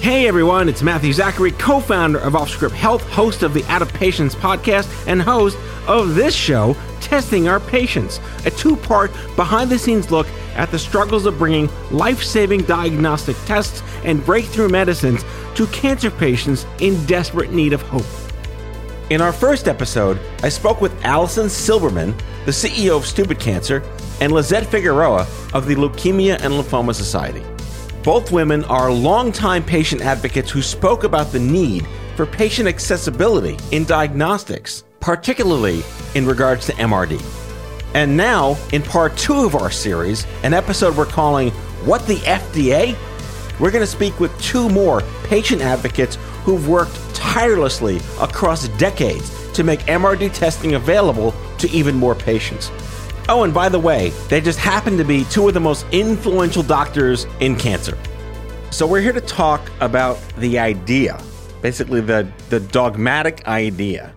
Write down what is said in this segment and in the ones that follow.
Hey everyone, it's Matthew Zachary, co founder of OffScrip Health, host of the Out of Patients podcast, and host of this show, Testing Our Patients, a two part behind the scenes look at the struggles of bringing life saving diagnostic tests and breakthrough medicines to cancer patients in desperate need of hope. In our first episode, I spoke with Allison Silberman, the CEO of Stupid Cancer, and Lizette Figueroa of the Leukemia and Lymphoma Society. Both women are longtime patient advocates who spoke about the need for patient accessibility in diagnostics, particularly in regards to MRD. And now, in part two of our series, an episode we're calling What the FDA? We're going to speak with two more patient advocates who've worked tirelessly across decades to make MRD testing available to even more patients. Oh, and by the way, they just happen to be two of the most influential doctors in cancer. So we're here to talk about the idea, basically the, the dogmatic idea,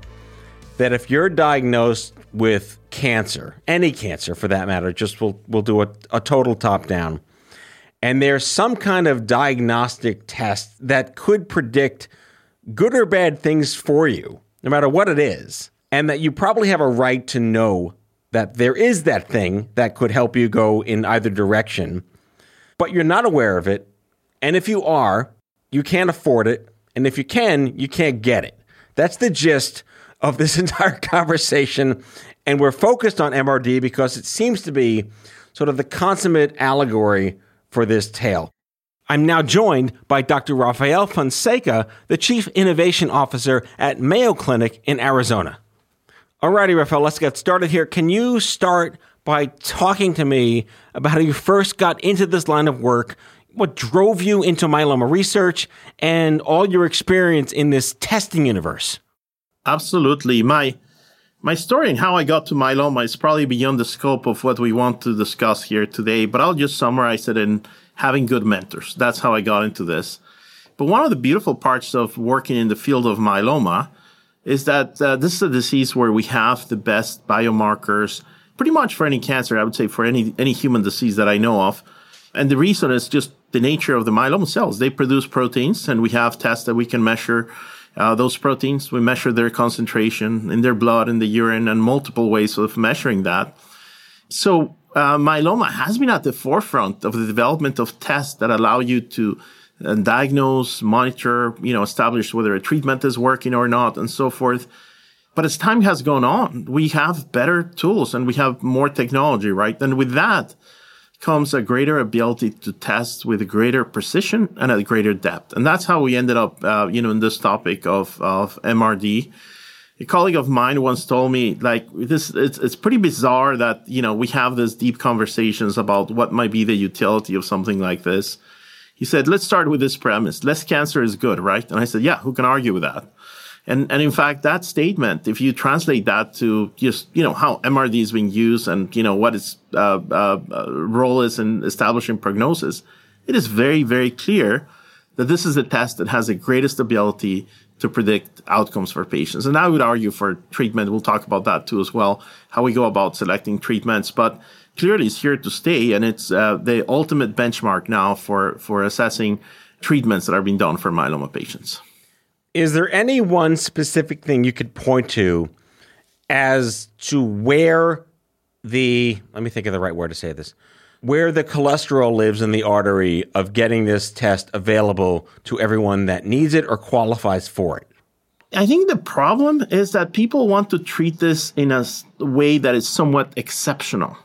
that if you're diagnosed with cancer, any cancer for that matter, just we'll, we'll do a, a total top down, and there's some kind of diagnostic test that could predict good or bad things for you, no matter what it is, and that you probably have a right to know that there is that thing that could help you go in either direction, but you're not aware of it. And if you are, you can't afford it. And if you can, you can't get it. That's the gist of this entire conversation. And we're focused on MRD because it seems to be sort of the consummate allegory for this tale. I'm now joined by Dr. Rafael Fonseca, the Chief Innovation Officer at Mayo Clinic in Arizona. Alrighty, Rafael, let's get started here. Can you start by talking to me about how you first got into this line of work, what drove you into myeloma research, and all your experience in this testing universe? Absolutely. My my story and how I got to myeloma is probably beyond the scope of what we want to discuss here today, but I'll just summarize it in having good mentors. That's how I got into this. But one of the beautiful parts of working in the field of myeloma is that uh, this is a disease where we have the best biomarkers pretty much for any cancer. I would say for any any human disease that I know of, and the reason is just the nature of the myeloma cells. They produce proteins, and we have tests that we can measure uh, those proteins. We measure their concentration in their blood, in the urine, and multiple ways of measuring that. So uh, myeloma has been at the forefront of the development of tests that allow you to and diagnose, monitor, you know, establish whether a treatment is working or not, and so forth. But as time has gone on, we have better tools and we have more technology, right? And with that comes a greater ability to test with greater precision and at greater depth. And that's how we ended up, uh, you know, in this topic of, of MRD. A colleague of mine once told me, like, this, it's, it's pretty bizarre that, you know, we have these deep conversations about what might be the utility of something like this he said, let's start with this premise. Less cancer is good, right? And I said, yeah, who can argue with that? And, and in fact, that statement, if you translate that to just, you know, how MRD is being used and, you know, what its uh, uh, uh, role is in establishing prognosis, it is very, very clear that this is a test that has the greatest ability to predict outcomes for patients. And I would argue for treatment. We'll talk about that too as well, how we go about selecting treatments. But clearly it's here to stay, and it's uh, the ultimate benchmark now for for assessing treatments that are being done for myeloma patients. Is there any one specific thing you could point to as to where the let me think of the right word to say this where the cholesterol lives in the artery of getting this test available to everyone that needs it or qualifies for it? I think the problem is that people want to treat this in a way that is somewhat exceptional.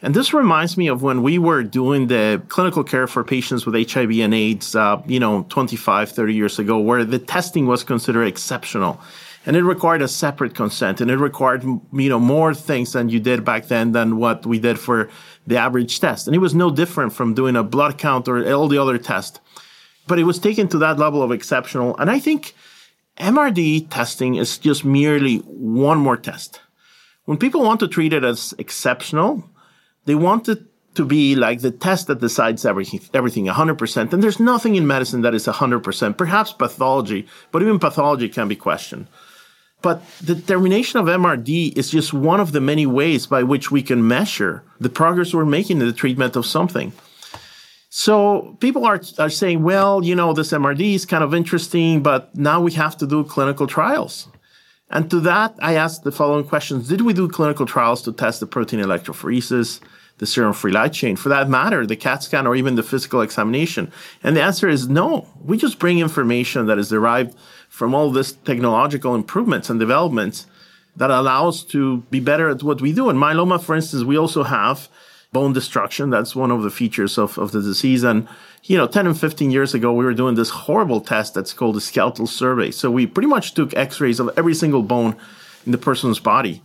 And this reminds me of when we were doing the clinical care for patients with HIV and AIDS, uh, you know, 25, 30 years ago, where the testing was considered exceptional. And it required a separate consent and it required, you know, more things than you did back then than what we did for the average test. And it was no different from doing a blood count or all the other tests. But it was taken to that level of exceptional. And I think MRD testing is just merely one more test. When people want to treat it as exceptional, they want it to be like the test that decides everything, everything 100%. And there's nothing in medicine that is 100%, perhaps pathology, but even pathology can be questioned. But the determination of MRD is just one of the many ways by which we can measure the progress we're making in the treatment of something. So people are, are saying, well, you know, this MRD is kind of interesting, but now we have to do clinical trials. And to that, I asked the following questions. Did we do clinical trials to test the protein electrophoresis, the serum free light chain, for that matter, the CAT scan or even the physical examination? And the answer is no. We just bring information that is derived from all this technological improvements and developments that allow us to be better at what we do. In myeloma, for instance, we also have bone destruction. That's one of the features of, of the disease. And, you know, 10 and 15 years ago, we were doing this horrible test that's called the skeletal survey. So we pretty much took x-rays of every single bone in the person's body.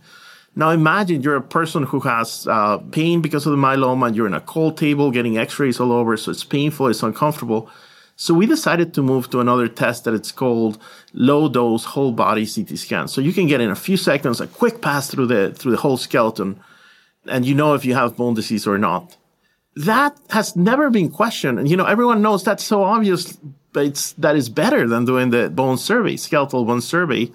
Now imagine you're a person who has uh, pain because of the myeloma and you're in a cold table getting x-rays all over. So it's painful. It's uncomfortable. So we decided to move to another test that it's called low dose whole body CT scan. So you can get in a few seconds a quick pass through the through the whole skeleton and you know if you have bone disease or not. That has never been questioned. And you know, everyone knows that's so obvious, but it's, that is better than doing the bone survey, skeletal bone survey.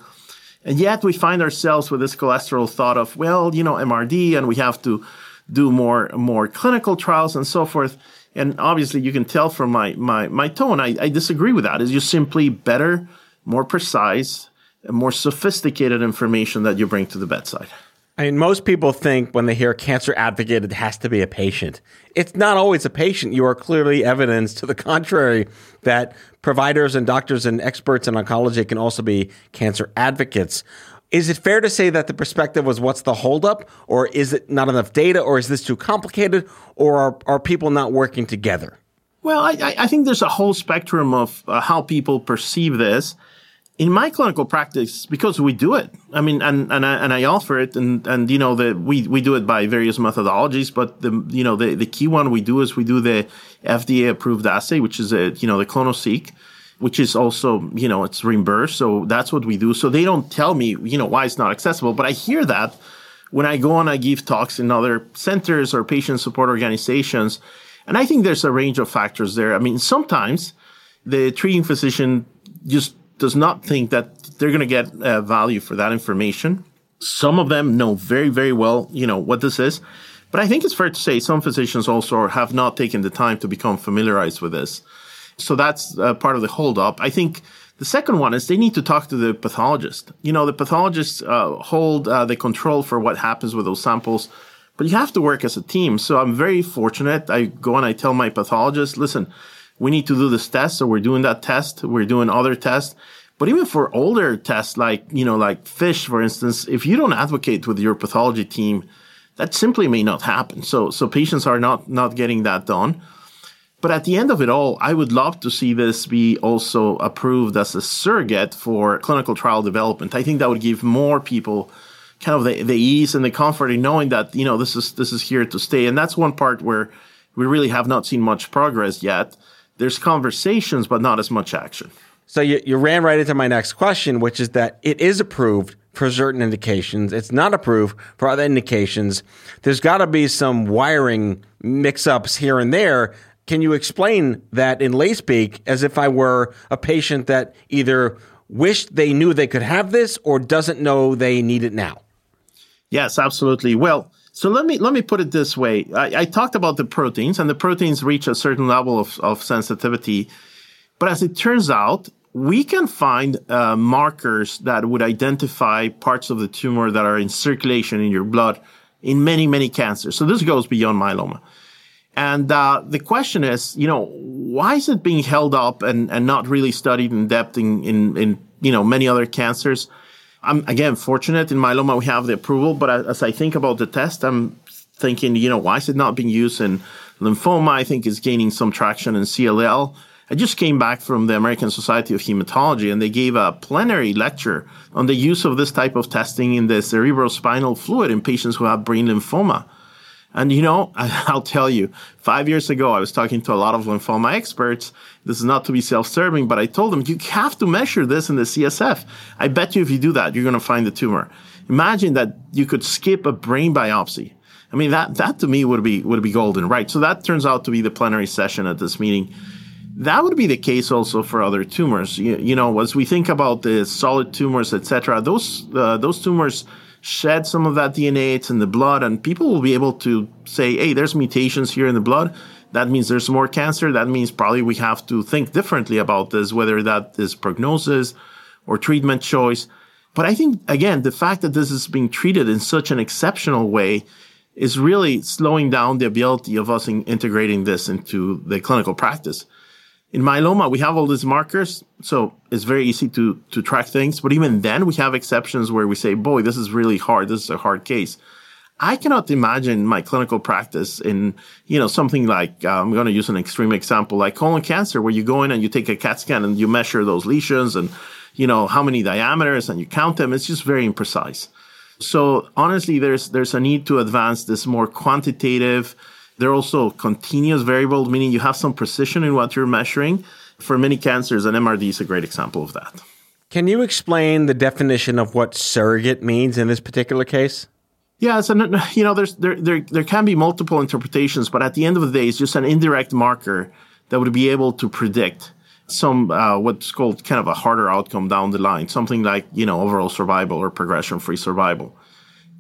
And yet we find ourselves with this cholesterol thought of, well, you know, MRD and we have to do more, more clinical trials and so forth. And obviously you can tell from my, my, my tone, I, I disagree with that. It's just simply better, more precise, more sophisticated information that you bring to the bedside. I mean, most people think when they hear cancer advocate, it has to be a patient. It's not always a patient. You are clearly evidence to the contrary that providers and doctors and experts in oncology can also be cancer advocates. Is it fair to say that the perspective was what's the holdup, or is it not enough data, or is this too complicated, or are, are people not working together? Well, I, I think there's a whole spectrum of uh, how people perceive this in my clinical practice, because we do it, I mean, and, and I, and I offer it and, and, you know, the, we, we do it by various methodologies, but the, you know, the, the key one we do is we do the FDA approved assay, which is a, you know, the clonoSEQ, which is also, you know, it's reimbursed. So that's what we do. So they don't tell me, you know, why it's not accessible, but I hear that when I go on, I give talks in other centers or patient support organizations. And I think there's a range of factors there. I mean, sometimes the treating physician just does not think that they're going to get uh, value for that information. Some of them know very, very well, you know, what this is. But I think it's fair to say some physicians also have not taken the time to become familiarized with this. So that's uh, part of the holdup. I think the second one is they need to talk to the pathologist. You know, the pathologists uh, hold uh, the control for what happens with those samples, but you have to work as a team. So I'm very fortunate. I go and I tell my pathologist, listen, we need to do this test. So we're doing that test. We're doing other tests. But even for older tests, like, you know, like fish, for instance, if you don't advocate with your pathology team, that simply may not happen. So, so patients are not, not getting that done. But at the end of it all, I would love to see this be also approved as a surrogate for clinical trial development. I think that would give more people kind of the, the ease and the comfort in knowing that, you know, this is, this is here to stay. And that's one part where we really have not seen much progress yet there's conversations, but not as much action. So you, you ran right into my next question, which is that it is approved for certain indications. It's not approved for other indications. There's got to be some wiring mix ups here and there. Can you explain that in lay speak as if I were a patient that either wished they knew they could have this or doesn't know they need it now? Yes, absolutely. Well, so let me let me put it this way. I, I, talked about the proteins, and the proteins reach a certain level of, of sensitivity. But as it turns out, we can find uh, markers that would identify parts of the tumor that are in circulation in your blood in many, many cancers. So this goes beyond myeloma. And uh, the question is, you know, why is it being held up and, and not really studied in depth in, in, in you know many other cancers? I'm again fortunate in myeloma we have the approval, but as I think about the test, I'm thinking, you know, why is it not being used in lymphoma? I think is gaining some traction in CLL. I just came back from the American Society of Hematology and they gave a plenary lecture on the use of this type of testing in the cerebrospinal fluid in patients who have brain lymphoma. And you know, I'll tell you, five years ago, I was talking to a lot of lymphoma experts. This is not to be self-serving, but I told them you have to measure this in the CSF. I bet you if you do that, you're going to find the tumor. Imagine that you could skip a brain biopsy. I mean, that, that to me would be, would be golden, right? So that turns out to be the plenary session at this meeting. That would be the case also for other tumors. You, you know, as we think about the solid tumors, etc., those, uh, those tumors, shed some of that DNA. It's in the blood, and people will be able to say, hey, there's mutations here in the blood. that means there's more cancer. That means probably we have to think differently about this, whether that is prognosis or treatment choice. But I think, again, the fact that this is being treated in such an exceptional way is really slowing down the ability of us in integrating this into the clinical practice. In myeloma, we have all these markers, so it's very easy to, to track things. But even then, we have exceptions where we say, boy, this is really hard. This is a hard case. I cannot imagine my clinical practice in, you know, something like, uh, I'm going to use an extreme example, like colon cancer, where you go in and you take a CAT scan and you measure those lesions and, you know, how many diameters and you count them. It's just very imprecise. So honestly, there's, there's a need to advance this more quantitative, they're also continuous variables, meaning you have some precision in what you're measuring. For many cancers, an MRD is a great example of that. Can you explain the definition of what surrogate means in this particular case? Yeah, so you know, there's there there there can be multiple interpretations, but at the end of the day, it's just an indirect marker that would be able to predict some uh, what's called kind of a harder outcome down the line, something like you know overall survival or progression-free survival.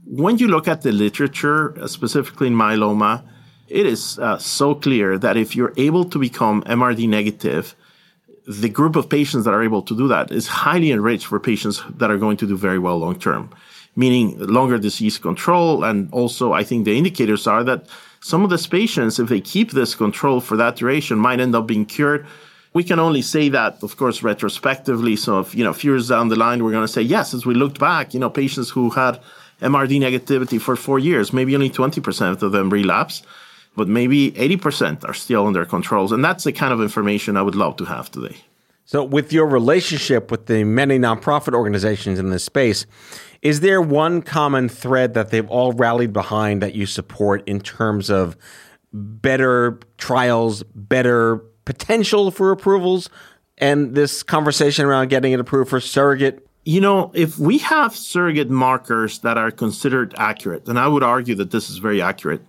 When you look at the literature, uh, specifically in myeloma, it is uh, so clear that if you're able to become MRD negative, the group of patients that are able to do that is highly enriched for patients that are going to do very well long term, meaning longer disease control. And also, I think the indicators are that some of these patients, if they keep this control for that duration, might end up being cured. We can only say that, of course, retrospectively. So, if, you know, a few years down the line, we're going to say, yes, as we looked back, you know, patients who had MRD negativity for four years, maybe only 20% of them relapse but maybe 80% are still under controls. And that's the kind of information I would love to have today. So, with your relationship with the many nonprofit organizations in this space, is there one common thread that they've all rallied behind that you support in terms of better trials, better potential for approvals, and this conversation around getting it approved for surrogate? You know, if we have surrogate markers that are considered accurate, and I would argue that this is very accurate,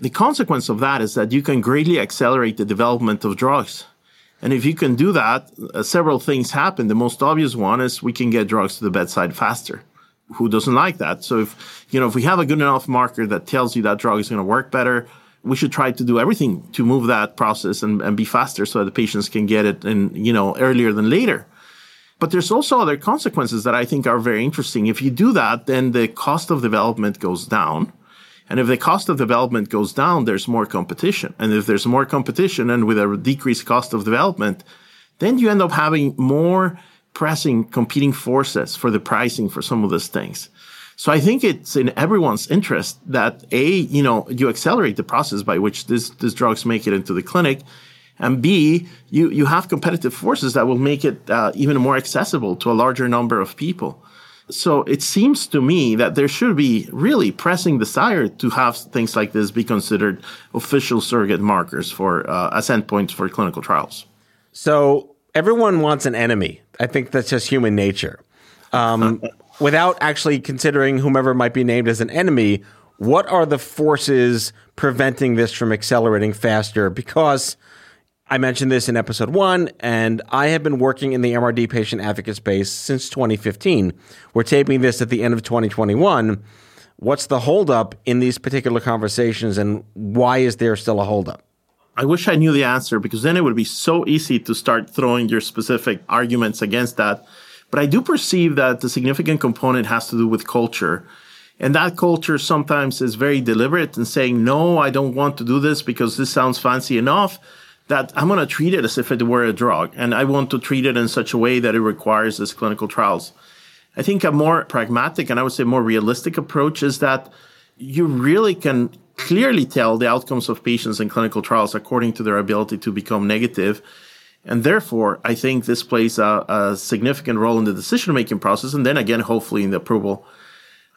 the consequence of that is that you can greatly accelerate the development of drugs. And if you can do that, uh, several things happen. The most obvious one is we can get drugs to the bedside faster. Who doesn't like that? So if, you know, if we have a good enough marker that tells you that drug is going to work better, we should try to do everything to move that process and, and be faster so that the patients can get it in, you know, earlier than later. But there's also other consequences that I think are very interesting. If you do that, then the cost of development goes down and if the cost of development goes down, there's more competition. And if there's more competition and with a decreased cost of development, then you end up having more pressing competing forces for the pricing for some of these things. So I think it's in everyone's interest that A, you know, you accelerate the process by which this, these drugs make it into the clinic. And B, you, you have competitive forces that will make it uh, even more accessible to a larger number of people. So it seems to me that there should be really pressing desire to have things like this be considered official surrogate markers for uh, as endpoints for clinical trials. So everyone wants an enemy. I think that's just human nature. Um, without actually considering whomever might be named as an enemy, what are the forces preventing this from accelerating faster? Because I mentioned this in episode one, and I have been working in the MRD patient advocate space since 2015. We're taping this at the end of 2021. What's the holdup in these particular conversations, and why is there still a holdup? I wish I knew the answer because then it would be so easy to start throwing your specific arguments against that. But I do perceive that the significant component has to do with culture. And that culture sometimes is very deliberate in saying, no, I don't want to do this because this sounds fancy enough that I'm going to treat it as if it were a drug, and I want to treat it in such a way that it requires this clinical trials. I think a more pragmatic and I would say more realistic approach is that you really can clearly tell the outcomes of patients in clinical trials according to their ability to become negative. And therefore, I think this plays a, a significant role in the decision making process. And then again, hopefully in the approval.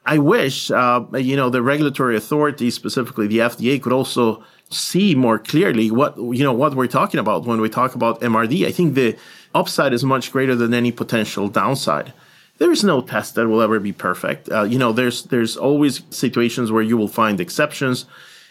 I wish, uh, you know, the regulatory authorities, specifically the FDA, could also see more clearly what you know what we're talking about when we talk about MRD. I think the upside is much greater than any potential downside. There is no test that will ever be perfect. Uh, you know, there's there's always situations where you will find exceptions,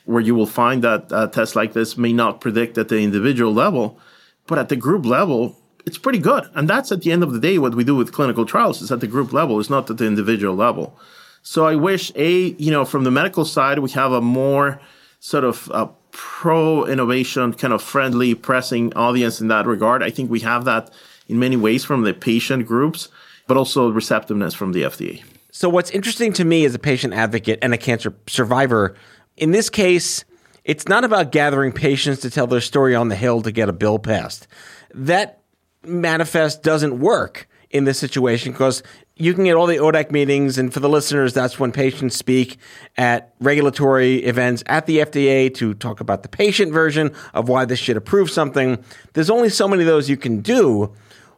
where you will find that a test like this may not predict at the individual level, but at the group level, it's pretty good. And that's at the end of the day what we do with clinical trials is at the group level, it's not at the individual level. So I wish a you know from the medical side we have a more sort of uh, pro innovation, kind of friendly, pressing audience in that regard. I think we have that in many ways from the patient groups, but also receptiveness from the FDA. So, what's interesting to me as a patient advocate and a cancer survivor, in this case, it's not about gathering patients to tell their story on the Hill to get a bill passed. That manifest doesn't work in this situation because you can get all the ODAC meetings, and for the listeners, that's when patients speak at regulatory events at the FDA to talk about the patient version of why they should approve something. There's only so many of those you can do.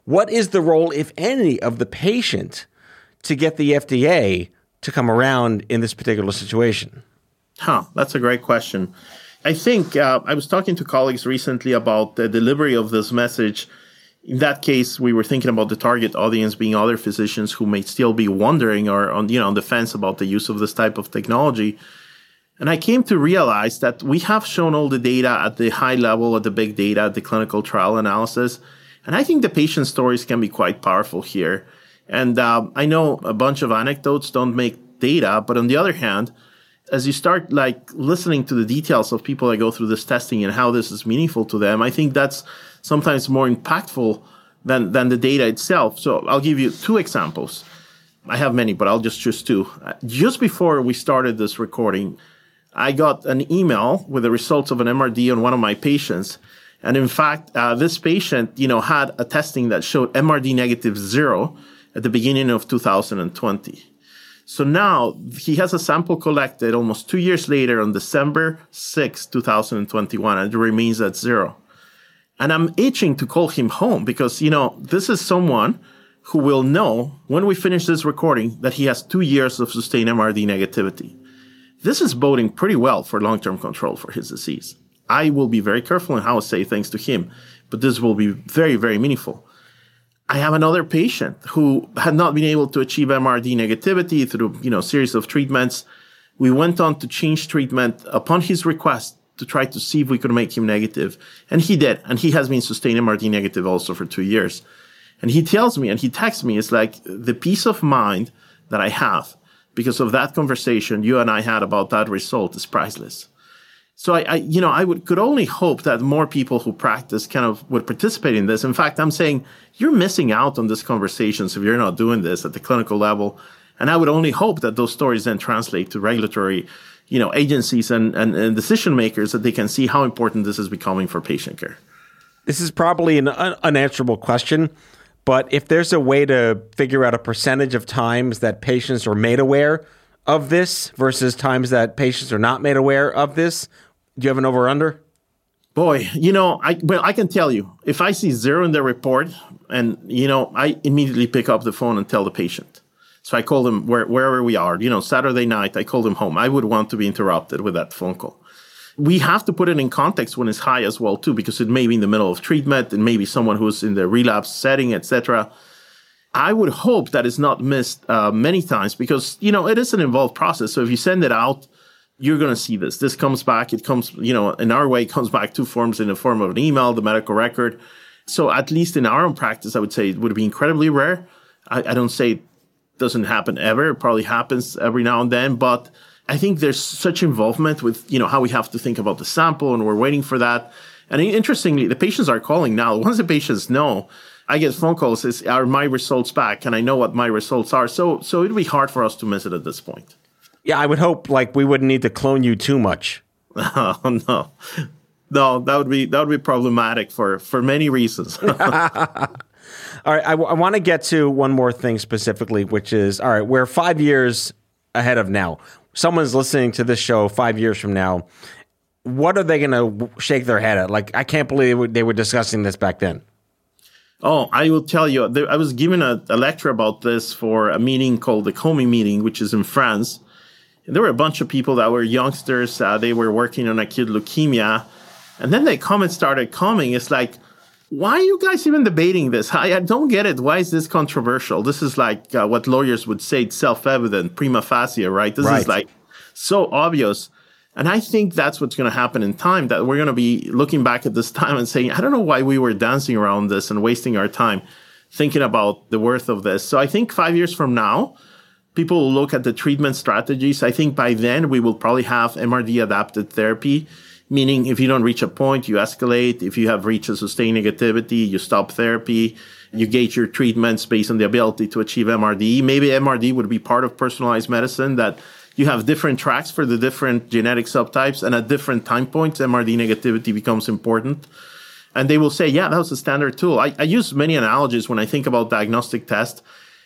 What is the role, if any, of the patient to get the FDA to come around in this particular situation? Huh, that's a great question. I think uh, I was talking to colleagues recently about the delivery of this message in that case, we were thinking about the target audience being other physicians who may still be wondering or on, you know, on the fence about the use of this type of technology. And I came to realize that we have shown all the data at the high level, at the big data, at the clinical trial analysis. And I think the patient stories can be quite powerful here. And uh, I know a bunch of anecdotes don't make data, but on the other hand, as you start like listening to the details of people that go through this testing and how this is meaningful to them, I think that's sometimes more impactful than, than the data itself. So I'll give you two examples. I have many, but I'll just choose two. Just before we started this recording, I got an email with the results of an MRD on one of my patients. And in fact, uh, this patient, you know, had a testing that showed MRD negative zero at the beginning of 2020. So now he has a sample collected almost two years later on December 6, 2021, and it remains at zero. And I'm itching to call him home because, you know, this is someone who will know when we finish this recording that he has two years of sustained MRD negativity. This is boding pretty well for long-term control for his disease. I will be very careful in how I say things to him, but this will be very, very meaningful. I have another patient who had not been able to achieve MRD negativity through, you know, series of treatments. We went on to change treatment upon his request to try to see if we could make him negative. And he did. And he has been sustained MRD negative also for two years. And he tells me and he texts me, it's like the peace of mind that I have because of that conversation you and I had about that result is priceless. So I, I, you know, I would could only hope that more people who practice kind of would participate in this. In fact, I'm saying you're missing out on this conversation if you're not doing this at the clinical level. And I would only hope that those stories then translate to regulatory you know, agencies and, and, and decision makers that they can see how important this is becoming for patient care. This is probably an un- unanswerable question, but if there's a way to figure out a percentage of times that patients are made aware of this versus times that patients are not made aware of this, do you have an over under? Boy, you know, I well, I can tell you if I see zero in the report, and you know, I immediately pick up the phone and tell the patient. So I called him where, wherever we are, you know, Saturday night, I called him home. I would want to be interrupted with that phone call. We have to put it in context when it's high as well, too, because it may be in the middle of treatment and maybe someone who's in the relapse setting, etc. I would hope that it's not missed uh, many times because, you know, it is an involved process. So if you send it out, you're going to see this. This comes back. It comes, you know, in our way, it comes back two forms in the form of an email, the medical record. So at least in our own practice, I would say it would be incredibly rare. I, I don't say doesn't happen ever. It probably happens every now and then, but I think there's such involvement with you know how we have to think about the sample, and we're waiting for that. And interestingly, the patients are calling now. Once the patients know, I get phone calls: "Is are my results back? And I know what my results are?" So, so it'd be hard for us to miss it at this point. Yeah, I would hope like we wouldn't need to clone you too much. Oh no, no, that would be that would be problematic for for many reasons. All right, I, w- I want to get to one more thing specifically, which is all right, we're five years ahead of now. Someone's listening to this show five years from now. What are they going to shake their head at? Like, I can't believe they were discussing this back then. Oh, I will tell you. I was given a, a lecture about this for a meeting called the CoMy meeting, which is in France. And there were a bunch of people that were youngsters. Uh, they were working on acute leukemia. And then the comments started coming. It's like, why are you guys even debating this? I, I don't get it. Why is this controversial? This is like uh, what lawyers would say, it's self-evident, prima facie, right? This right. is like so obvious. And I think that's what's going to happen in time that we're going to be looking back at this time and saying, I don't know why we were dancing around this and wasting our time thinking about the worth of this. So I think five years from now, people will look at the treatment strategies. I think by then we will probably have MRD adapted therapy meaning if you don't reach a point, you escalate. If you have reached a sustained negativity, you stop therapy. You gauge your treatments based on the ability to achieve MRD. Maybe MRD would be part of personalized medicine that you have different tracks for the different genetic subtypes, and at different time points, MRD negativity becomes important. And they will say, yeah, that was a standard tool. I, I use many analogies when I think about diagnostic tests.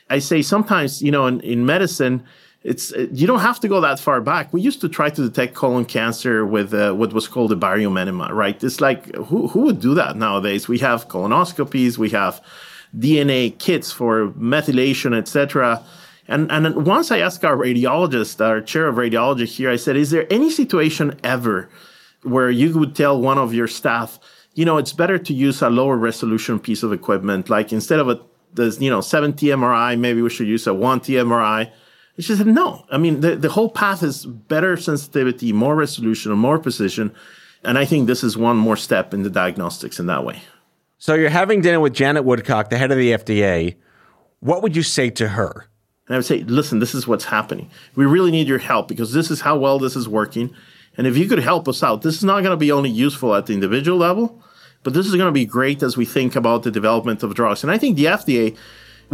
I say sometimes, you know, in, in medicine, it's you don't have to go that far back. We used to try to detect colon cancer with uh, what was called a barium enema, right? It's like who who would do that nowadays? We have colonoscopies, we have DNA kits for methylation, etc. And and once I asked our radiologist, our chair of radiology here, I said, "Is there any situation ever where you would tell one of your staff, you know, it's better to use a lower resolution piece of equipment, like instead of a you know 70 MRI, maybe we should use a 1T MRI." And she said, no. I mean, the, the whole path is better sensitivity, more resolution, more precision. And I think this is one more step in the diagnostics in that way. So you're having dinner with Janet Woodcock, the head of the FDA. What would you say to her? And I would say, listen, this is what's happening. We really need your help because this is how well this is working. And if you could help us out, this is not going to be only useful at the individual level, but this is going to be great as we think about the development of drugs. And I think the FDA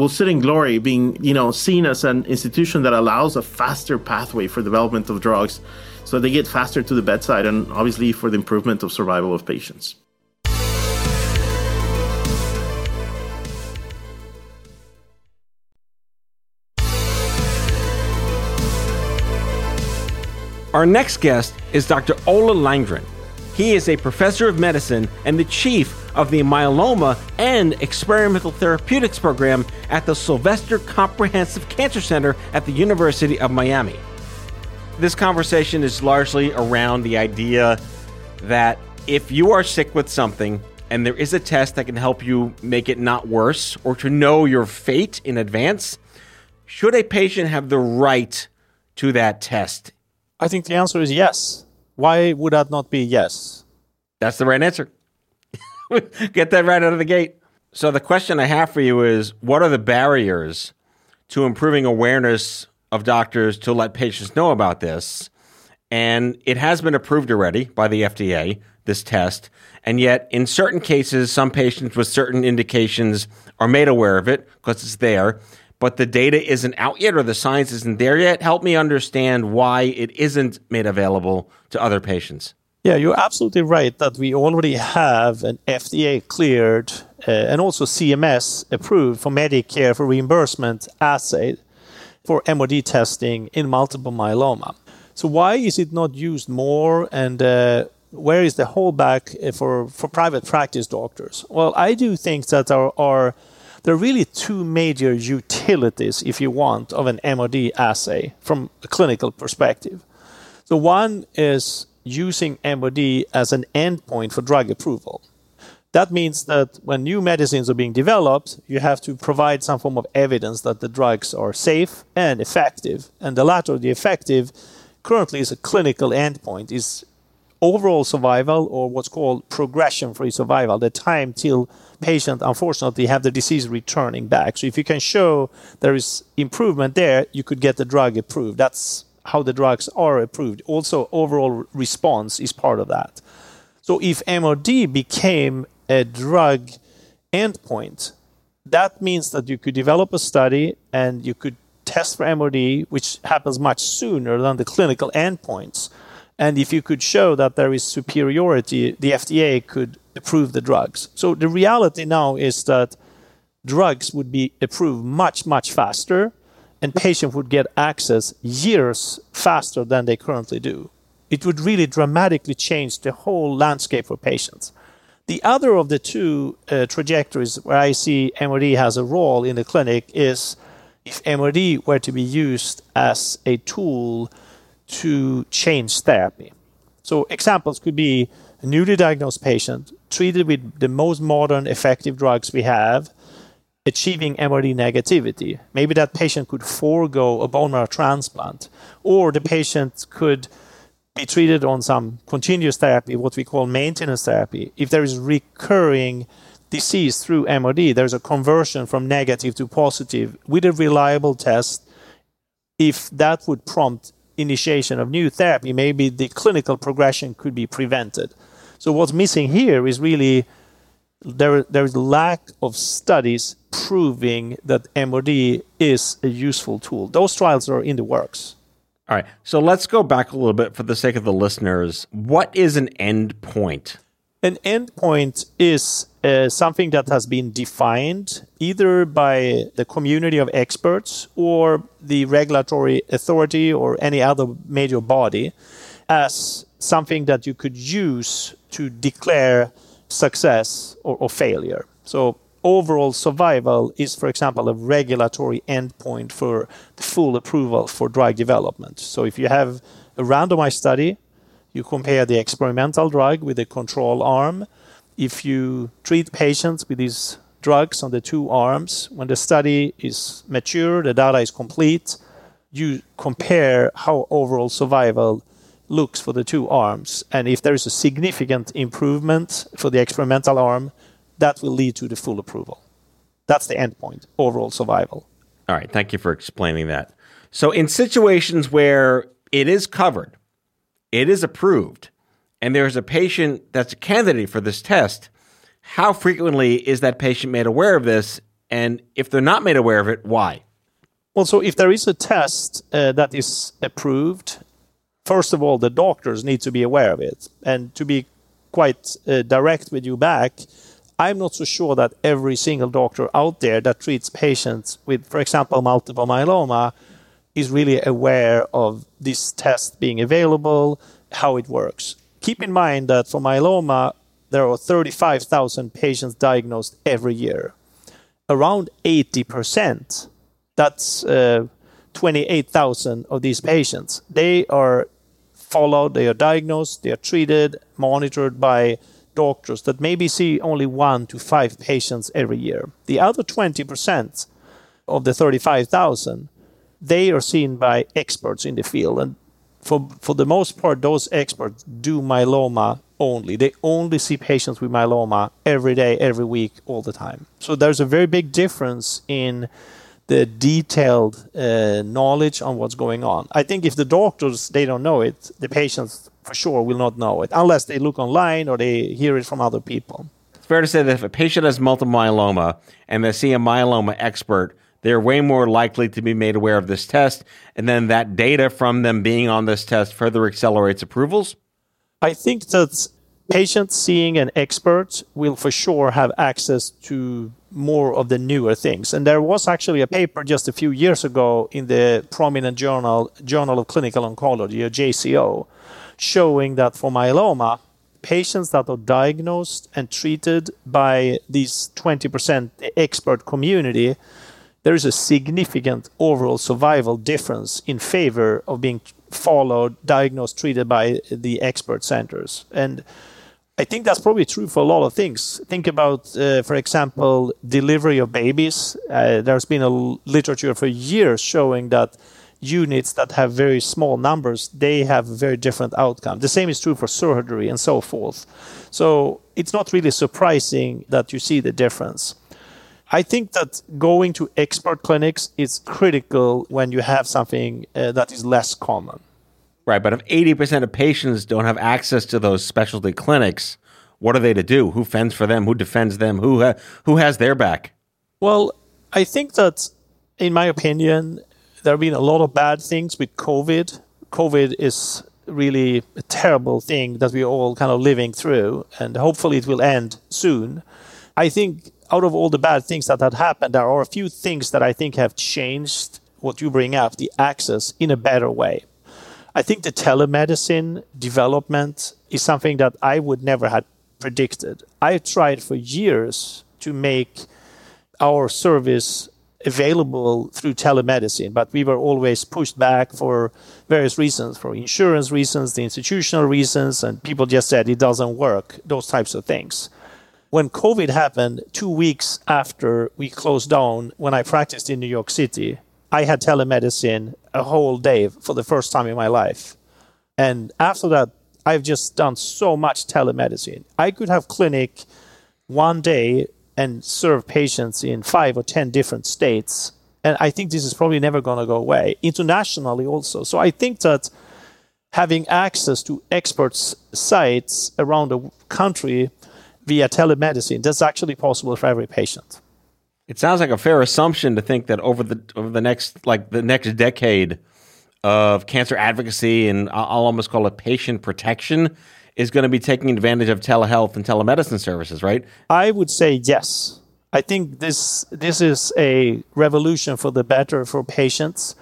will sit in glory being, you know, seen as an institution that allows a faster pathway for development of drugs so they get faster to the bedside and obviously for the improvement of survival of patients. Our next guest is Dr. Ola Landgren. He is a professor of medicine and the chief of the Myeloma and Experimental Therapeutics program at the Sylvester Comprehensive Cancer Center at the University of Miami. This conversation is largely around the idea that if you are sick with something and there is a test that can help you make it not worse or to know your fate in advance, should a patient have the right to that test? I think the answer is yes. Why would that not be yes? That's the right answer. Get that right out of the gate. So the question I have for you is what are the barriers to improving awareness of doctors to let patients know about this? And it has been approved already by the FDA, this test. And yet, in certain cases, some patients with certain indications are made aware of it because it's there, but the data isn't out yet or the science isn't there yet. Help me understand why it isn't made available to other patients. Yeah, you're absolutely right that we already have an FDA cleared uh, and also CMS approved for Medicare for reimbursement assay for MRD testing in multiple myeloma. So why is it not used more and uh, where is the holdback uh, for, for private practice doctors? Well, I do think that there are there are really two major utilities, if you want, of an MRD assay from a clinical perspective. So one is using MRD as an endpoint for drug approval. That means that when new medicines are being developed, you have to provide some form of evidence that the drugs are safe and effective. And the latter, the effective, currently is a clinical endpoint, is overall survival or what's called progression-free survival, the time till patient unfortunately have the disease returning back. So if you can show there is improvement there, you could get the drug approved. That's how the drugs are approved. Also, overall response is part of that. So, if MRD became a drug endpoint, that means that you could develop a study and you could test for MRD, which happens much sooner than the clinical endpoints. And if you could show that there is superiority, the FDA could approve the drugs. So the reality now is that drugs would be approved much, much faster and patients would get access years faster than they currently do. It would really dramatically change the whole landscape for patients. The other of the two uh, trajectories where I see MRD has a role in the clinic is if MRD were to be used as a tool to change therapy. So examples could be a newly diagnosed patient treated with the most modern effective drugs we have achieving MRD negativity. Maybe that patient could forego a bone marrow transplant, or the patient could be treated on some continuous therapy, what we call maintenance therapy. If there is recurring disease through MRD, there's a conversion from negative to positive with a reliable test. If that would prompt initiation of new therapy, maybe the clinical progression could be prevented. So what's missing here is really there there is lack of studies proving that MRD is a useful tool. Those trials are in the works. All right. So let's go back a little bit for the sake of the listeners. What is an endpoint? An endpoint is uh, something that has been defined either by the community of experts or the regulatory authority or any other major body as something that you could use to declare success or, or failure. So overall survival is, for example, a regulatory endpoint for the full approval for drug development. So if you have a randomized study, you compare the experimental drug with the control arm. If you treat patients with these drugs on the two arms, when the study is mature, the data is complete, you compare how overall survival looks for the two arms. And if there is a significant improvement for the experimental arm, that will lead to the full approval. That's the endpoint, overall survival. All right. Thank you for explaining that. So, in situations where it is covered, it is approved, and there's a patient that's a candidate for this test, how frequently is that patient made aware of this? And if they're not made aware of it, why? Well, so if there is a test uh, that is approved first of all, the doctors need to be aware of it. And to be quite uh, direct with you back, I'm not so sure that every single doctor out there that treats patients with, for example, multiple myeloma is really aware of this test being available, how it works. Keep in mind that for myeloma, there are 35,000 patients diagnosed every year. Around 80%, that's uh, 28,000 of these patients. They are followed, they are diagnosed, they are treated, monitored by doctors that maybe see only one to five patients every year. The other 20% of the 35,000, they are seen by experts in the field. And for, for the most part, those experts do myeloma only. They only see patients with myeloma every day, every week, all the time. So there's a very big difference in the detailed uh, knowledge on what's going on. I think if the doctors they don't know it, the patients for sure will not know it unless they look online or they hear it from other people. It's fair to say that if a patient has multiple myeloma and they see a myeloma expert, they're way more likely to be made aware of this test, and then that data from them being on this test further accelerates approvals. I think that patients seeing an expert will for sure have access to more of the newer things. And there was actually a paper just a few years ago in the prominent journal, Journal of Clinical Oncology, or JCO, showing that for myeloma, patients that are diagnosed and treated by these 20% expert community, there is a significant overall survival difference in favor of being followed, diagnosed, treated by the expert centers. And I think that's probably true for a lot of things. Think about, uh, for example, delivery of babies. Uh, there's been a literature for years showing that units that have very small numbers they have very different outcome. The same is true for surgery and so forth. So it's not really surprising that you see the difference. I think that going to expert clinics is critical when you have something uh, that is less common. Right, but if 80% of patients don't have access to those specialty clinics, what are they to do? Who fends for them? Who defends them? Who ha- who has their back? Well, I think that in my opinion, there have been a lot of bad things with COVID. COVID is really a terrible thing that we're all kind of living through, and hopefully it will end soon. I think out of all the bad things that had happened, there are a few things that I think have changed what you bring up, the access, in a better way. I think the telemedicine development is something that I would never have predicted. I tried for years to make our service available through telemedicine, but we were always pushed back for various reasons, for insurance reasons, the institutional reasons, and people just said it doesn't work, those types of things. When COVID happened, two weeks after we closed down, when I practiced in New York City, I had telemedicine a whole day for the first time in my life. And after that, I've just done so much telemedicine. I could have clinic one day and serve patients in five or 10 different states And I think this is probably never going to go away internationally also. So I think that having access to experts' sites around the country via telemedicine, that's actually possible for every patient. It sounds like a fair assumption to think that over the over the next like the next decade of cancer advocacy and I'll almost call it patient protection is going to be taking advantage of telehealth and telemedicine services, right? I would say yes. I think this this is a revolution for the better for patients.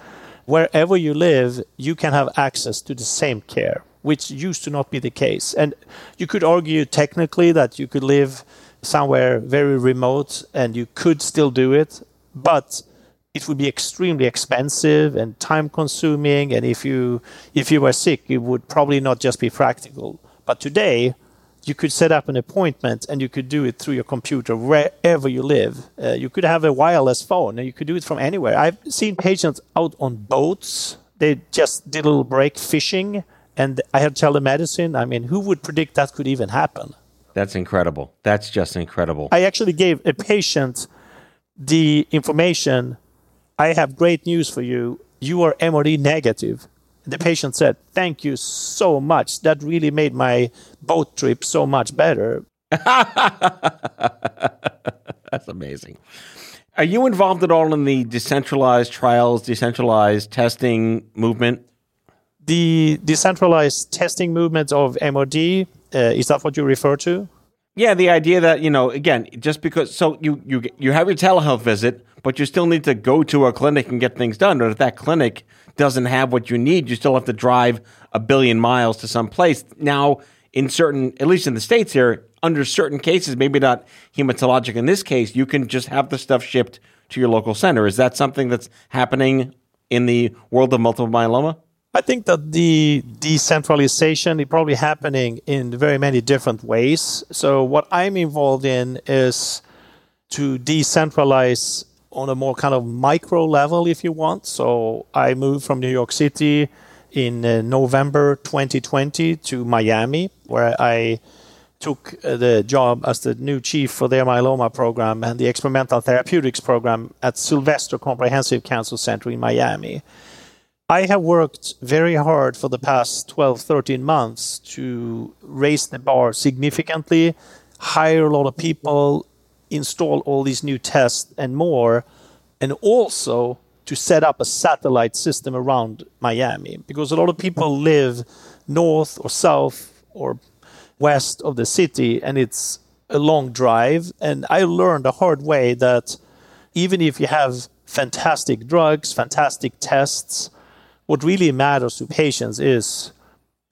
Wherever you live, you can have access to the same care, which used to not be the case. And you could argue technically that you could live somewhere very remote and you could still do it, but it would be extremely expensive and time consuming and if you if you were sick it would probably not just be practical. But today you could set up an appointment and you could do it through your computer wherever you live. Uh, you could have a wireless phone and you could do it from anywhere. I've seen patients out on boats. They just did a little break fishing and i had telemedicine. I mean who would predict that could even happen that's incredible. That's just incredible. I actually gave a patient the information I have great news for you. You are MRD negative. The patient said, Thank you so much. That really made my boat trip so much better. That's amazing. Are you involved at all in the decentralized trials, decentralized testing movement? The decentralized testing movement of uh, Uh, is that what you refer to? Yeah, the idea that you know, again, just because so you you you have your telehealth visit, but you still need to go to a clinic and get things done. Or if that clinic doesn't have what you need, you still have to drive a billion miles to some place. Now, in certain, at least in the states here, under certain cases, maybe not hematologic in this case, you can just have the stuff shipped to your local center. Is that something that's happening in the world of multiple myeloma? I think that the decentralization is probably happening in very many different ways. So, what I'm involved in is to decentralize on a more kind of micro level, if you want. So, I moved from New York City in uh, November 2020 to Miami, where I took uh, the job as the new chief for their myeloma program and the experimental therapeutics program at Sylvester Comprehensive Cancer Center in Miami. I have worked very hard for the past 12, 13 months to raise the bar significantly, hire a lot of people, install all these new tests and more, and also to set up a satellite system around Miami because a lot of people live north or south or west of the city and it's a long drive. And I learned the hard way that even if you have fantastic drugs, fantastic tests, what really matters to patients is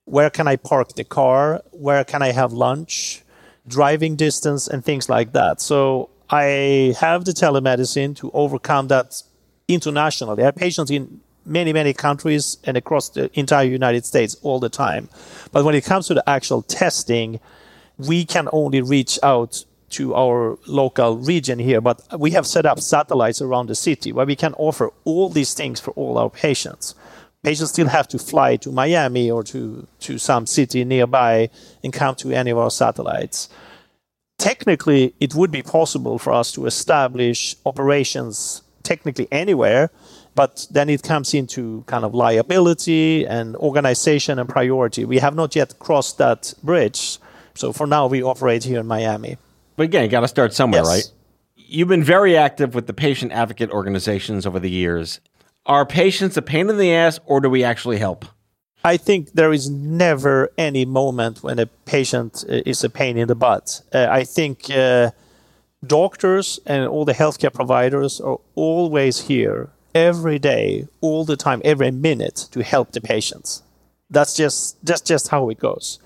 where can I park the car, where can I have lunch, driving distance, and things like that. So I have the telemedicine to overcome that internationally. I have patients in many, many countries and across the entire United States all the time. But when it comes to the actual testing, we can only reach out to our local region here, but we have set up satellites around the city where we can offer all these things for all our patients patients still have to fly to Miami or to, to some city nearby and come to any of our satellites. Technically, it would be possible for us to establish operations technically anywhere, but then it comes into kind of liability and organization and priority. We have not yet crossed that bridge. So for now, we operate here in Miami. But again, you got to start somewhere, yes. right? You've been very active with the patient advocate organizations over the years. Are patients a pain in the ass or do we actually help? I think there is never any moment when a patient uh, is a pain in the butt. Uh, I think uh, doctors and all the healthcare providers are always here every day, all the time, every minute to help the patients. That's just that's just how it goes.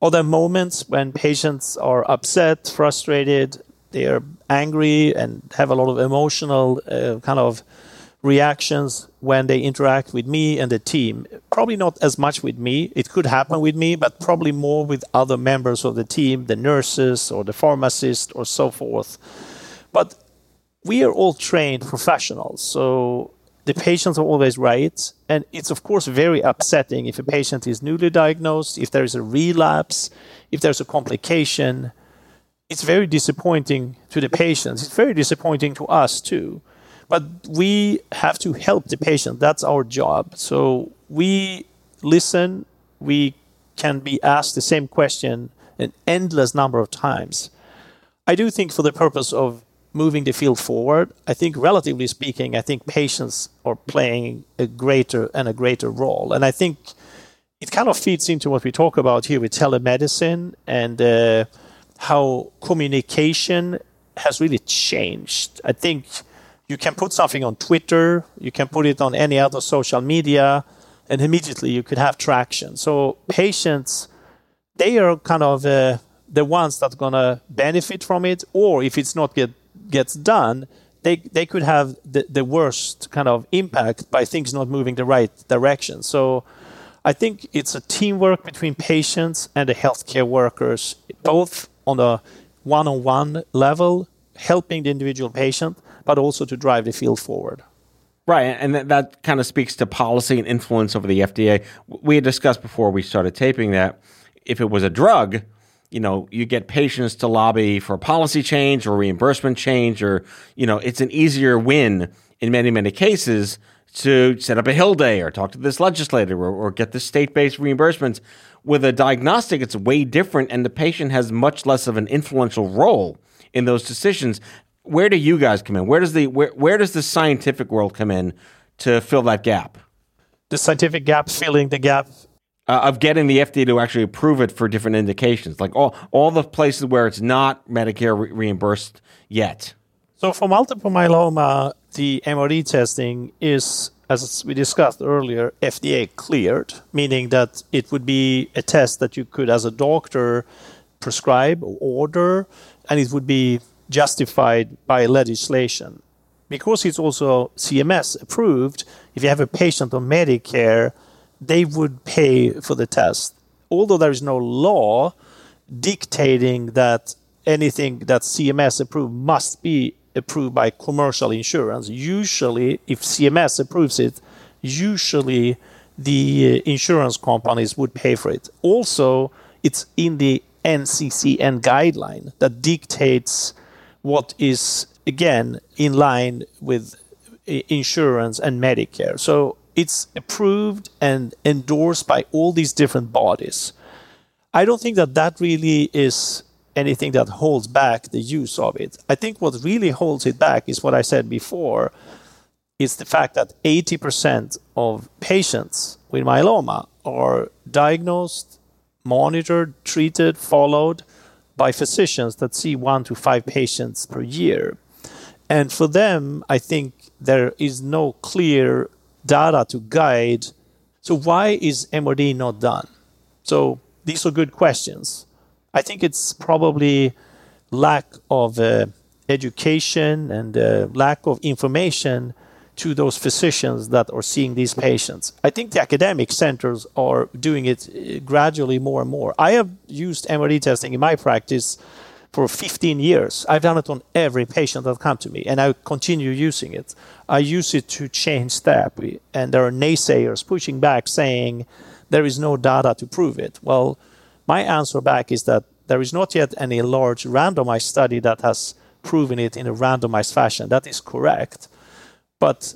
Are there moments when patients are upset, frustrated, they are angry, and have a lot of emotional uh, kind of reactions when they interact with me and the team. Probably not as much with me. It could happen with me, but probably more with other members of the team, the nurses or the pharmacist or so forth. But we are all trained professionals. So the patients are always right. And it's, of course, very upsetting if a patient is newly diagnosed, if there is a relapse, if there's a complication. It's very disappointing to the patients. It's very disappointing to us, too. But we have to help the patient. That's our job. So we listen. We can be asked the same question an endless number of times. I do think, for the purpose of moving the field forward, I think, relatively speaking, I think patients are playing a greater and a greater role. And I think it kind of feeds into what we talk about here with telemedicine and uh, how communication has really changed. I think you can put something on Twitter, you can put it on any other social media, and immediately you could have traction. So patients, they are kind of uh, the ones that are gonna benefit from it, or if it's not get gets done, they they could have the, the worst kind of impact by things not moving the right direction. So I think it's a teamwork between patients and the healthcare workers, both on a one-on-one level, helping the individual patient, but also to drive the field forward. Right, and that, that kind of speaks to policy and influence over the FDA. We had discussed before we started taping that if it was a drug, you know, you get patients to lobby for policy change or reimbursement change, or you know, it's an easier win in many many cases to set up a Hill Day or talk to this legislator or, or get the state based reimbursements. With a diagnostic, it's way different, and the patient has much less of an influential role in those decisions. Where do you guys come in? Where does the where, where does the scientific world come in to fill that gap? The scientific gap, filling the gap uh, of getting the FDA to actually approve it for different indications, like all all the places where it's not Medicare re- reimbursed yet. So for multiple myeloma, the MRD testing is, as we discussed earlier, FDA cleared, meaning that it would be a test that you could, as a doctor, prescribe or order, and it would be justified by legislation. Because it's also CMS approved, if you have a patient on Medicare, they would pay for the test. Although there is no law dictating that anything that CMS approved must be approved by commercial insurance. Usually, if CMS approves it, usually the insurance companies would pay for it. Also, it's in the NCCN guideline that dictates what is, again, in line with insurance and Medicare. So it's approved and endorsed by all these different bodies. I don't think that that really is anything that holds back the use of it. I think what really holds it back is what I said before is the fact that 80% of patients with myeloma are diagnosed, monitored, treated, followed by physicians that see one to five patients per year. And for them, I think there is no clear data to guide. So, why is MRD not done? So, these are good questions. I think it's probably lack of uh, education and uh, lack of information to those physicians that are seeing these patients. I think the academic centers are doing it uh, gradually more and more. I have used MRD testing in my practice for 15 years. I've done it on every patient that come to me, and I continue using it. I use it to change therapy, and there are naysayers pushing back saying there is no data to prove it. Well, my answer back is that there is not yet any large randomized study that has proven it in a randomized fashion. That is correct. But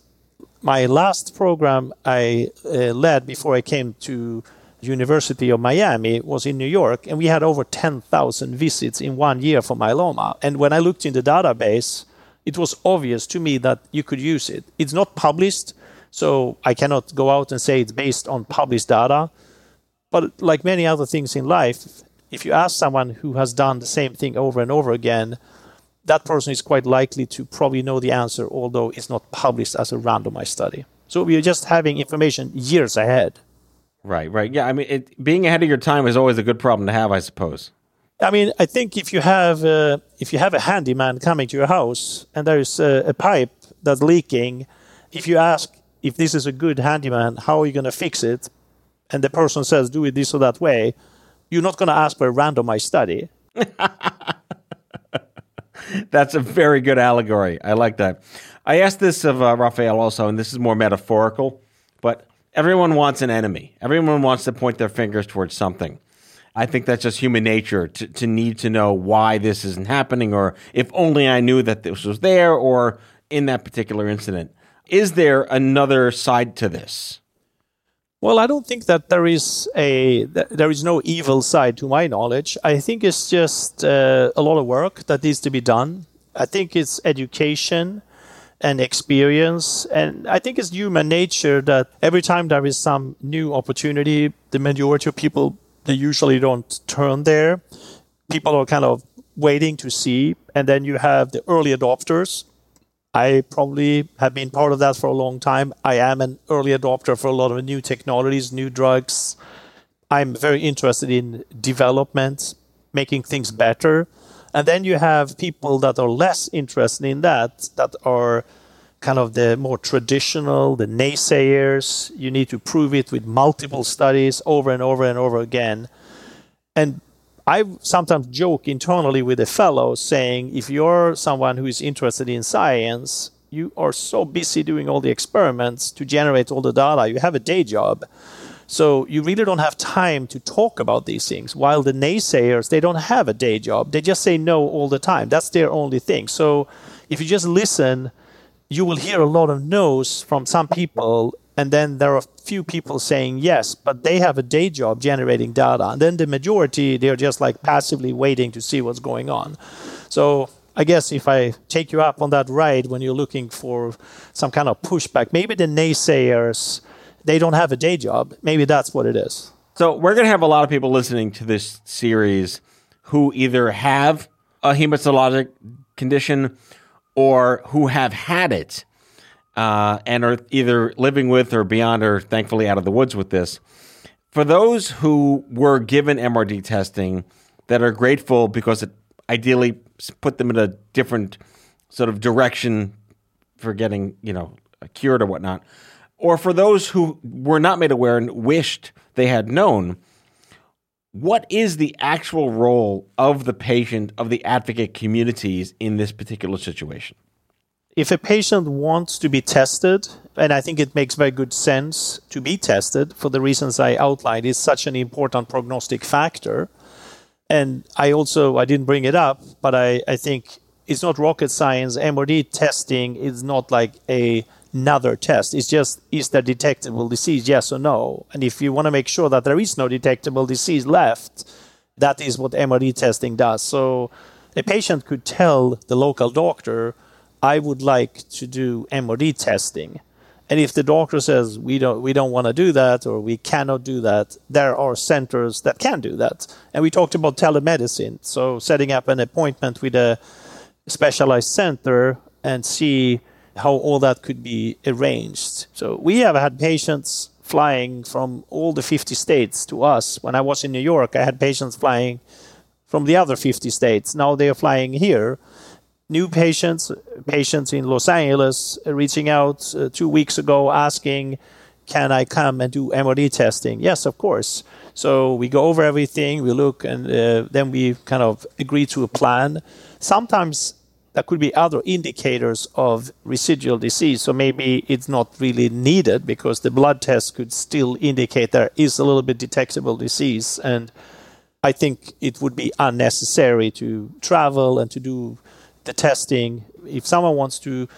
my last program I uh, led before I came to University of Miami was in New York, and we had over 10,000 visits in one year for myeloma. And when I looked in the database, it was obvious to me that you could use it. It's not published, so I cannot go out and say it's based on published data. But like many other things in life, if you ask someone who has done the same thing over and over again, that person is quite likely to probably know the answer, although it's not published as a randomized study. So we are just having information years ahead. Right, right. Yeah, I mean, it, being ahead of your time is always a good problem to have, I suppose. I mean, I think if you have uh, if you have a handyman coming to your house and there is a, a pipe that's leaking, if you ask if this is a good handyman, how are you going to fix it? And the person says, do it this or that way. You're not going to ask for a randomized study. That's a very good allegory. I like that. I asked this of uh, Rafael also, and this is more metaphorical, but everyone wants an enemy. Everyone wants to point their fingers towards something. I think that's just human nature to, to need to know why this isn't happening, or if only I knew that this was there, or in that particular incident. Is there another side to this? Well, I don't think that there is a there is no evil side to my knowledge. I think it's just uh, a lot of work that needs to be done. I think it's education and experience, and I think it's human nature that every time there is some new opportunity, the majority of people they usually don't turn there. People are kind of waiting to see, and then you have the early adopters I probably have been part of that for a long time. I am an early adopter for a lot of new technologies, new drugs. I'm very interested in development, making things better. And then you have people that are less interested in that, that are kind of the more traditional, the naysayers. You need to prove it with multiple studies over and over and over again. And I sometimes joke internally with a fellow saying, if you're someone who is interested in science, you are so busy doing all the experiments to generate all the data, you have a day job. So you really don't have time to talk about these things. While the naysayers, they don't have a day job. They just say no all the time. That's their only thing. So if you just listen, you will hear a lot of no's from some people and then there are a few people saying yes, but they have a day job generating data. And then the majority, they're just like passively waiting to see what's going on. So I guess if I take you up on that ride when you're looking for some kind of pushback, maybe the naysayers, they don't have a day job. Maybe that's what it is. So we're going to have a lot of people listening to this series who either have a hematologic condition or who have had it uh, and are either living with or beyond or thankfully out of the woods with this. For those who were given MRD testing that are grateful because it ideally put them in a different sort of direction for getting, you know, cured or whatnot, or for those who were not made aware and wished they had known, what is the actual role of the patient, of the advocate communities in this particular situation? If a patient wants to be tested, and I think it makes very good sense to be tested for the reasons I outlined, is such an important prognostic factor. And I also I didn't bring it up, but I, I think it's not rocket science. MRD testing is not like a another test. It's just is there detectable disease, yes or no? And if you want to make sure that there is no detectable disease left, that is what MRD testing does. So a patient could tell the local doctor I would like to do MRD testing. And if the doctor says we don't we don't want to do that or we cannot do that, there are centers that can do that. And we talked about telemedicine, so setting up an appointment with a specialized center and see how all that could be arranged. So we have had patients flying from all the 50 states to us. When I was in New York, I had patients flying from the other 50 states. Now they are flying here new patients, patients in Los Angeles, uh, reaching out uh, two weeks ago asking, "Can I come and do MRD testing?" Yes, of course. So we go over everything, we look, and uh, then we kind of agree to a plan. Sometimes there could be other indicators of residual disease, so maybe it's not really needed because the blood test could still indicate there is a little bit detectable disease and. I think it would be unnecessary to travel and to do the testing, if someone wants to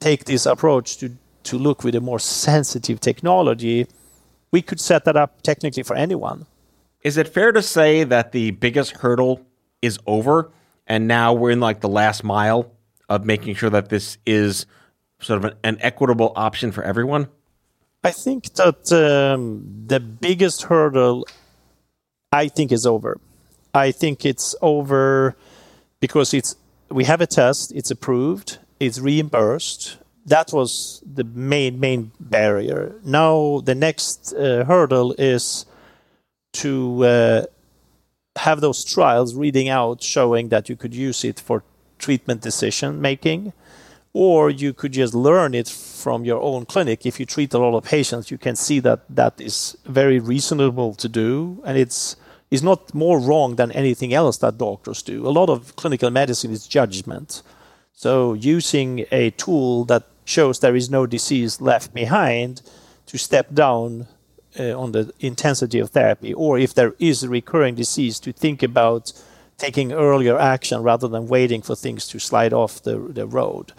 take this approach to, to look with a more sensitive technology, we could set that up technically for anyone. Is it fair to say that the biggest hurdle is over and now we're in like the last mile of making sure that this is sort of an, an equitable option for everyone? I think that um, the biggest hurdle, I think, is over. I think it's over because it's we have a test, it's approved, it's reimbursed. That was the main main barrier. Now the next uh, hurdle is to uh, have those trials reading out showing that you could use it for treatment decision making or you could just learn it from your own clinic if you treat a lot of patients you can see that that is very reasonable to do and it's is not more wrong than anything else that doctors do. A lot of clinical medicine is judgment. So using a tool that shows there is no disease left behind to step down uh, on the intensity of therapy, or if there is a recurring disease, to think about taking earlier action rather than waiting for things to slide off the, the road.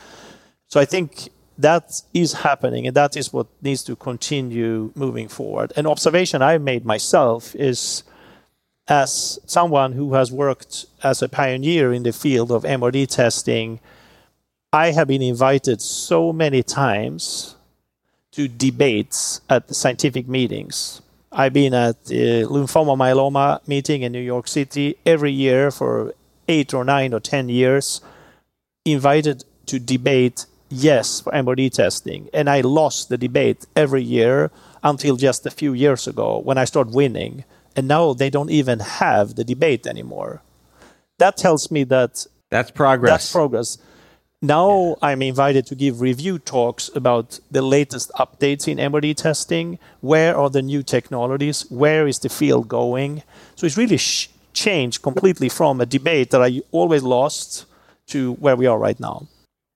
So I think that is happening and that is what needs to continue moving forward. An observation I made myself is as someone who has worked as a pioneer in the field of MRD testing, I have been invited so many times to debates at the scientific meetings. I've been at the lymphoma myeloma meeting in New York City every year for eight or nine or ten years, invited to debate yes for MRD testing. And I lost the debate every year until just a few years ago when I started winning. And now they don't even have the debate anymore. That tells me that that's progress. That's progress. Now I'm invited to give review talks about the latest updates in MRD testing. Where are the new technologies? Where is the field going? So it's really sh- changed completely from a debate that I always lost to where we are right now.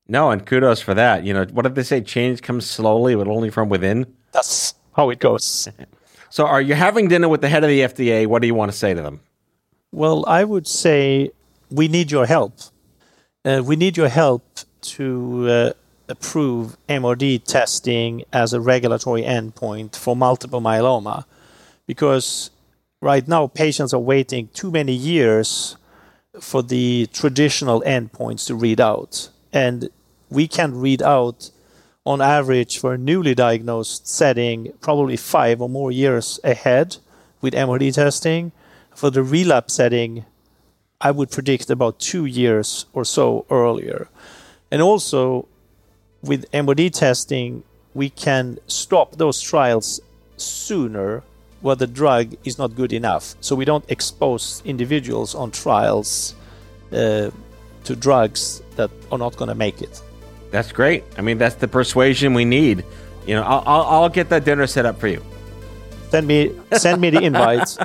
No, and kudos for that. You know, what did they say? Change comes slowly, but only from within. That's how it goes. so, are you having dinner with the head of the FDA? What do you want to say to them? Well, I would say we need your help. Uh, we need your help to uh, approve MRD testing as a regulatory endpoint for multiple myeloma because right now patients are waiting too many years for the traditional endpoints to read out. And we can read out on average for a newly diagnosed setting probably five or more years ahead with MRD testing. For the relapse setting, I would predict about two years or so earlier. And also, with MRD testing, we can stop those trials sooner where the drug is not good enough. So we don't expose individuals on trials uh, to drugs that are not going to make it. That's great. I mean, that's the persuasion we need. You know, I'll, I'll, I'll get that dinner set up for you. Send me send me the invites.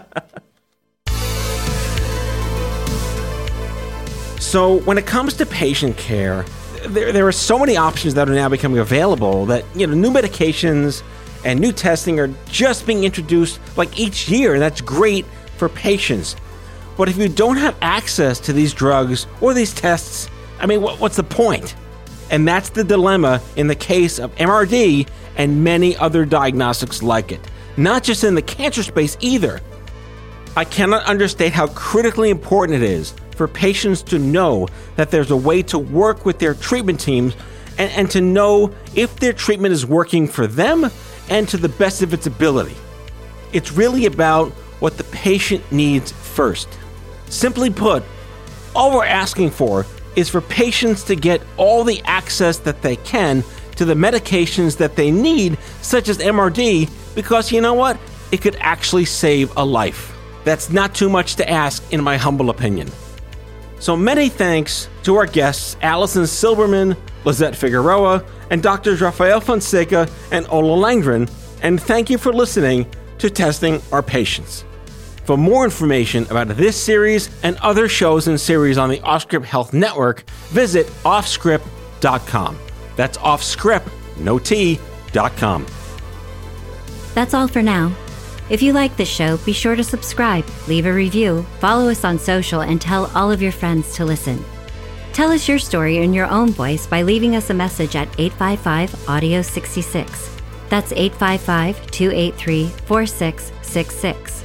so when it comes to patient care, there, there are so many options that are now becoming available that you know new medications and new testing are just being introduced like each year, and that's great for patients. But if you don't have access to these drugs or these tests, I mean, what, what's the point? And that's the dilemma in the case of MRD and many other diagnostics like it. Not just in the cancer space either. I cannot understate how critically important it is for patients to know that there's a way to work with their treatment teams and, and to know if their treatment is working for them and to the best of its ability. It's really about what the patient needs first. Simply put, all we're asking for is for patients to get all the access that they can to the medications that they need, such as MRD, because you know what? It could actually save a life. That's not too much to ask, in my humble opinion. So many thanks to our guests, Allison Silberman, Lizette Figueroa, and Drs. Rafael Fonseca and Ola Landgren, and thank you for listening to Testing Our Patients. For more information about this series and other shows and series on the OffScrip Health Network, visit offscrip.com. That's offscrip, no T, dot com. That's all for now. If you like this show, be sure to subscribe, leave a review, follow us on social, and tell all of your friends to listen. Tell us your story in your own voice by leaving us a message at 855 Audio 66. That's 855 283 4666.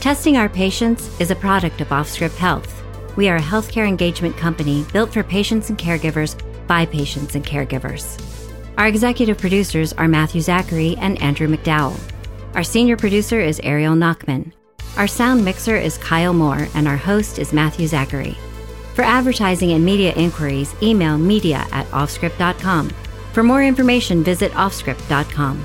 Testing Our Patients is a product of OffScrip Health. We are a healthcare engagement company built for patients and caregivers by patients and caregivers. Our executive producers are Matthew Zachary and Andrew McDowell. Our senior producer is Ariel Nachman. Our sound mixer is Kyle Moore, and our host is Matthew Zachary. For advertising and media inquiries, email media at offscrip.com. For more information, visit offscrip.com.